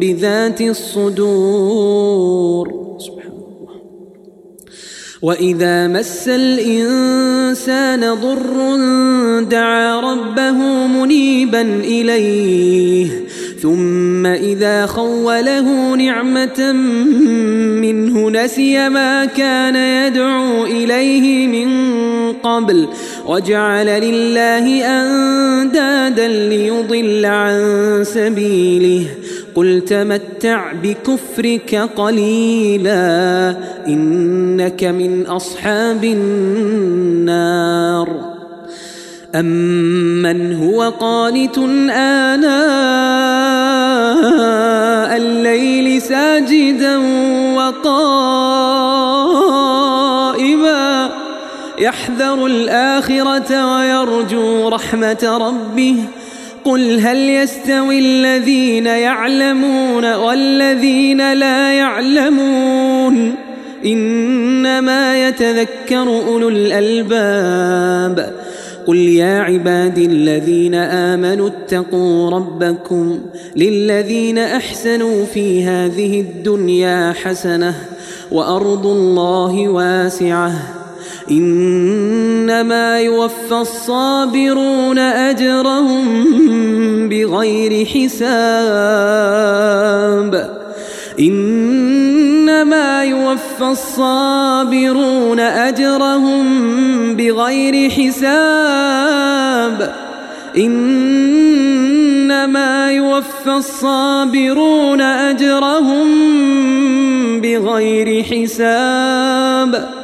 بذات الصدور. واذا مس الانسان ضر دعا ربه منيبا اليه ثم اذا خوله نعمه منه نسي ما كان يدعو اليه من قبل وجعل لله اندادا ليضل عن سبيله. قل تمتع بكفرك قليلا إنك من أصحاب النار. أمن هو قانت آناء الليل ساجدا وقائما يحذر الآخرة ويرجو رحمة ربه. قل هل يستوي الذين يعلمون والذين لا يعلمون؟ إنما يتذكر أولو الألباب. قل يا عبادي الذين آمنوا اتقوا ربكم للذين أحسنوا في هذه الدنيا حسنة وأرض الله واسعة. إنما يوفى الصابرون أجرهم بغير حساب. إنما يوفى الصابرون أجرهم بغير حساب. إنما يوفى الصابرون أجرهم بغير حساب.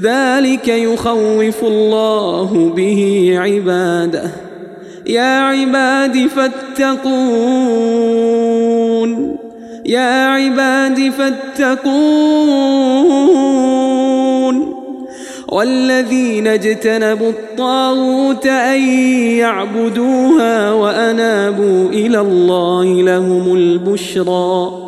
ذلك يخوف الله به عباده. يا عباد فاتقون. يا عباد فاتقون. والذين اجتنبوا الطاغوت أن يعبدوها وأنابوا إلى الله لهم البشرى.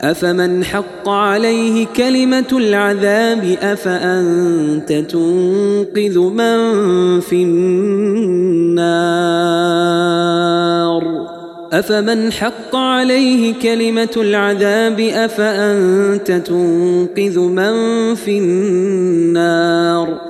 أفمن حق عليه كلمة العذاب أفأنت تنقذ من في النار؟ أفمن حق عليه كلمة العذاب أفأنت تنقذ من في النار؟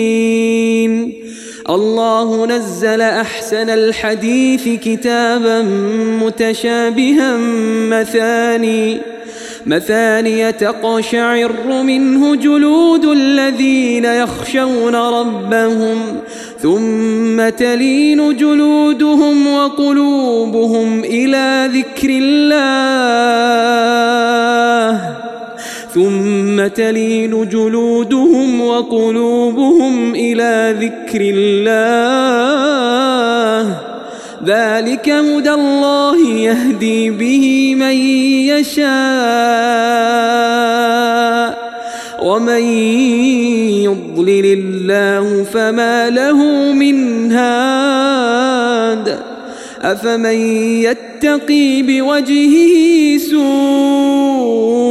الله نزل أحسن الحديث كتابا متشابها مثاني مثانية تقشعر منه جلود الذين يخشون ربهم ثم تلين جلودهم وقلوبهم إلى ذكر الله. ثم تلين جلودهم وقلوبهم إلى ذكر الله. ذلك هدى الله يهدي به من يشاء. ومن يضلل الله فما له من هاد. أفمن يتقي بوجهه سوء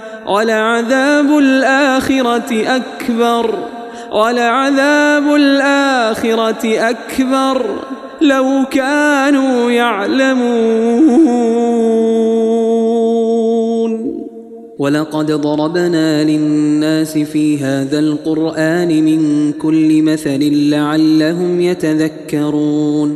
ولعذاب الآخرة أكبر ولعذاب الآخرة أكبر. لو كانوا يعلمون. ولقد ضربنا للناس في هذا القرآن من كل مثل لعلهم يتذكرون.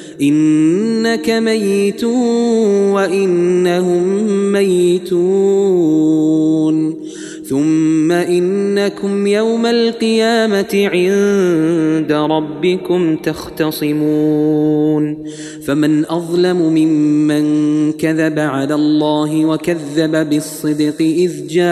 إنك ميت وإنهم ميتون. ثم إنكم يوم القيامة عند ربكم تختصمون. فمن أظلم ممن كذب على الله وكذب بالصدق إذ جاءه.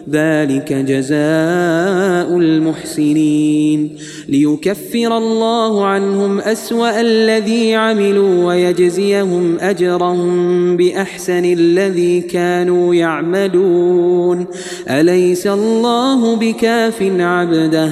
ذلك جزاء المحسنين. ليكفر الله عنهم أسوأ الذي عملوا ويجزيهم أجرهم بأحسن الذي كانوا يعملون. أليس الله بكاف عبده؟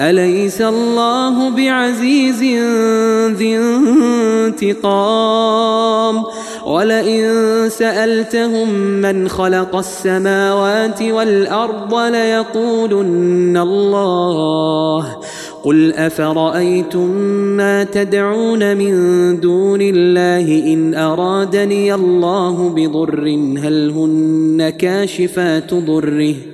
أليس الله بعزيز ذي انتقام؟ ولئن سألتهم من خلق السماوات والأرض ليقولن الله. قل أفرأيتم ما تدعون من دون الله إن أرادني الله بضر هل هن كاشفات ضره؟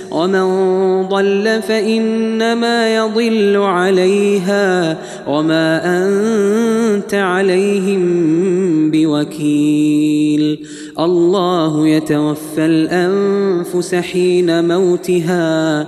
ومن ضل فإنما يضل عليها وما أنت عليهم بوكيل. الله يتوفى الأنفس حين موتها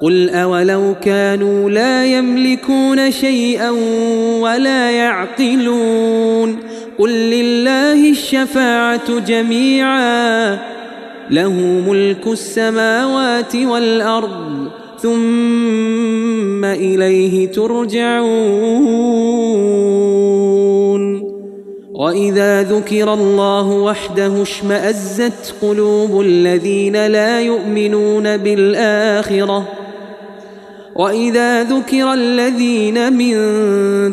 قل أولو كانوا لا يملكون شيئا ولا يعقلون قل لله الشفاعة جميعا له ملك السماوات والأرض ثم إليه ترجعون وإذا ذكر الله وحده اشمأزت قلوب الذين لا يؤمنون بالآخرة وإذا ذكر الذين من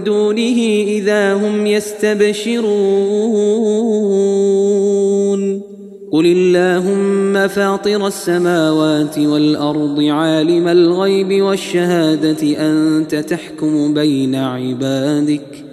دونه إذا هم يستبشرون قل اللهم فاطر السماوات والأرض عالم الغيب والشهادة أنت تحكم بين عبادك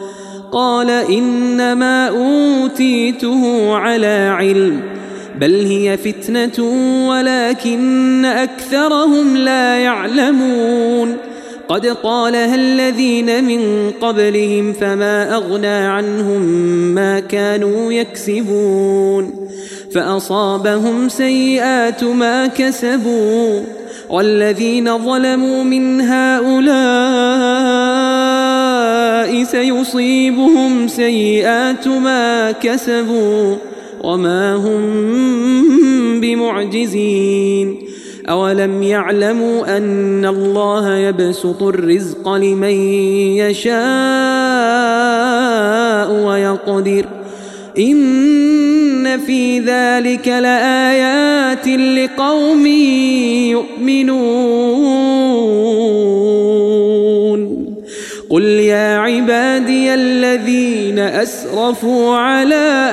قال إنما أوتيته على علم بل هي فتنة ولكن أكثرهم لا يعلمون. قد قالها الذين من قبلهم فما أغنى عنهم ما كانوا يكسبون. فأصابهم سيئات ما كسبوا والذين ظلموا من هؤلاء سيصيبهم سيئات ما كسبوا وما هم بمعجزين أولم يعلموا أن الله يبسط الرزق لمن يشاء ويقدر إن في ذلك لآيات لقوم يؤمنون قل يا عبادي الذين أسرفوا على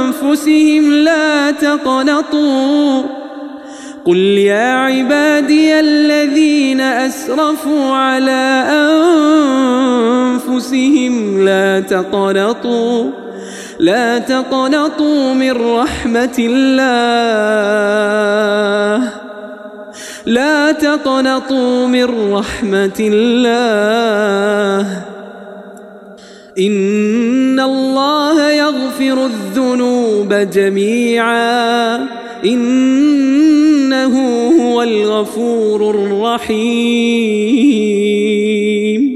أنفسهم لا تقنطوا قل يا عبادي الذين أسرفوا على أنفسهم لا تقنطوا لا تقنطوا من رحمة الله لا تقنطوا من رحمة الله. إن الله يغفر الذنوب جميعا. إنه هو الغفور الرحيم.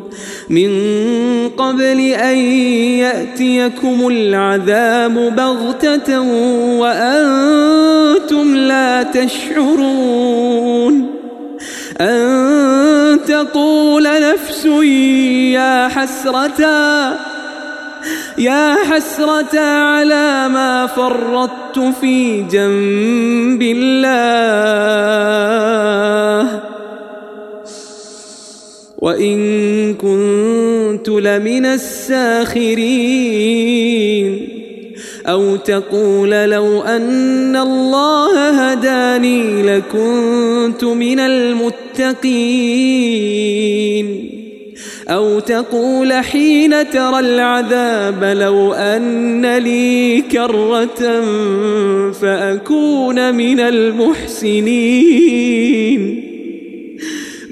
من قبل أن يأتيكم العذاب بغتة وأنتم لا تشعرون أن تقول نفس يا حسرتا يا حسرة على ما فرطت في جنب الله. وإن كنت لمن الساخرين. أو تقول لو أن الله هداني لكنت من المتقين. أو تقول حين ترى العذاب لو أن لي كرة فأكون من المحسنين.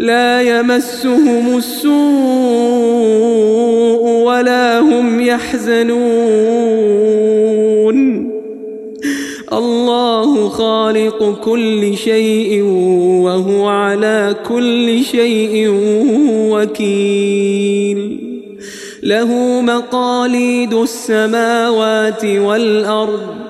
لا يمسهم السوء ولا هم يحزنون. الله خالق كل شيء وهو على كل شيء وكيل. له مقاليد السماوات والأرض.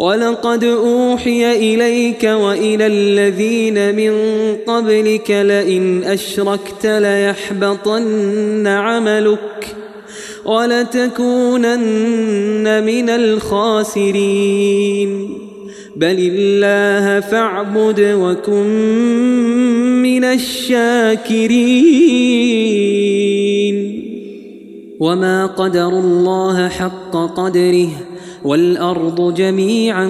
ولقد أوحي إليك وإلى الذين من قبلك لئن أشركت ليحبطن عملك ولتكونن من الخاسرين بل الله فاعبد وكن من الشاكرين وما قدر الله حق قدره والأرض جميعا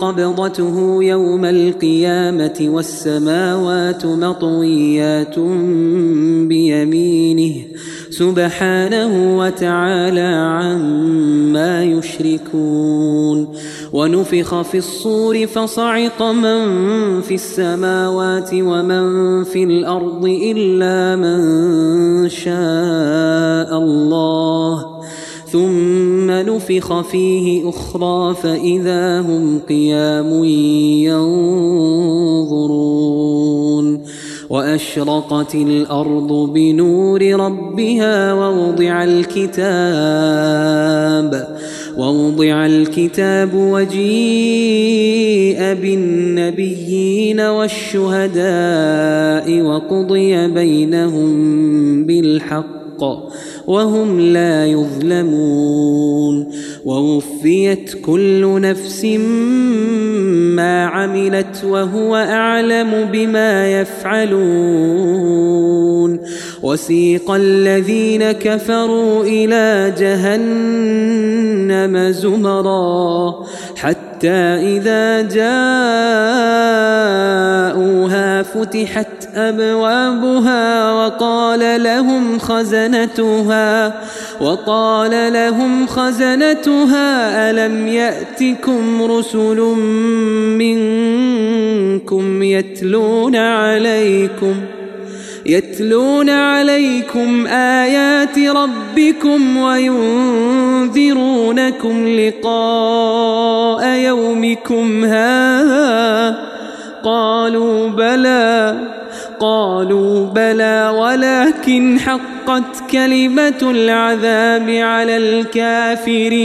قبضته يوم القيامة والسماوات مطويات بيمينه سبحانه وتعالى عما يشركون. ونفخ في الصور فصعق من في السماوات ومن في الأرض إلا من شاء الله. ثم نفخ فيه أخرى فإذا هم قيام ينظرون وأشرقت الأرض بنور ربها ووضع الكتاب ووضع الكتاب وجيء بالنبيين والشهداء وقضي بينهم بالحق وهم لا يظلمون ووفيت كل نفس ما عملت وهو أعلم بما يفعلون وسيق الذين كفروا إلى جهنم زمرا حتى إذا جاءوها فتحت أبوابها وقال لهم خزنتها وقال لهم خزنتها ألم يأتكم رسل منكم يتلون عليكم؟ يتلون عليكم آيات ربكم وينذرونكم لقاء يومكم هذا. قالوا بلى قالوا بلى ولكن حقت كلمة العذاب على الكافرين.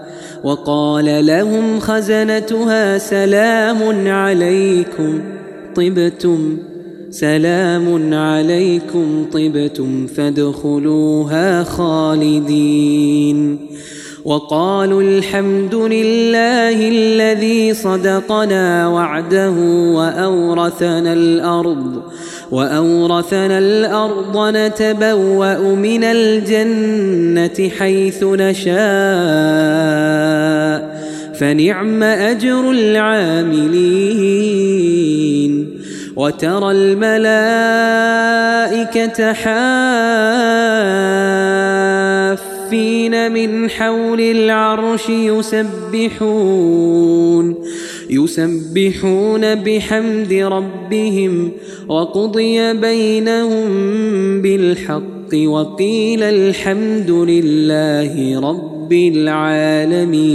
وقال لهم خزنتها سلام عليكم طبتم. سلام عليكم طبتم. فادخلوها خالدين. وقالوا الحمد لله الذي صدقنا وعده وأورثنا الأرض وأورثنا الأرض نتبوأ من الجنة حيث نشاء. فنعم أجر العاملين. وترى الملائكة حافين من حول العرش يسبحون. يسبحون بحمد ربهم. وقضي بينهم بالحق. وقيل الحمد لله رب العالمين.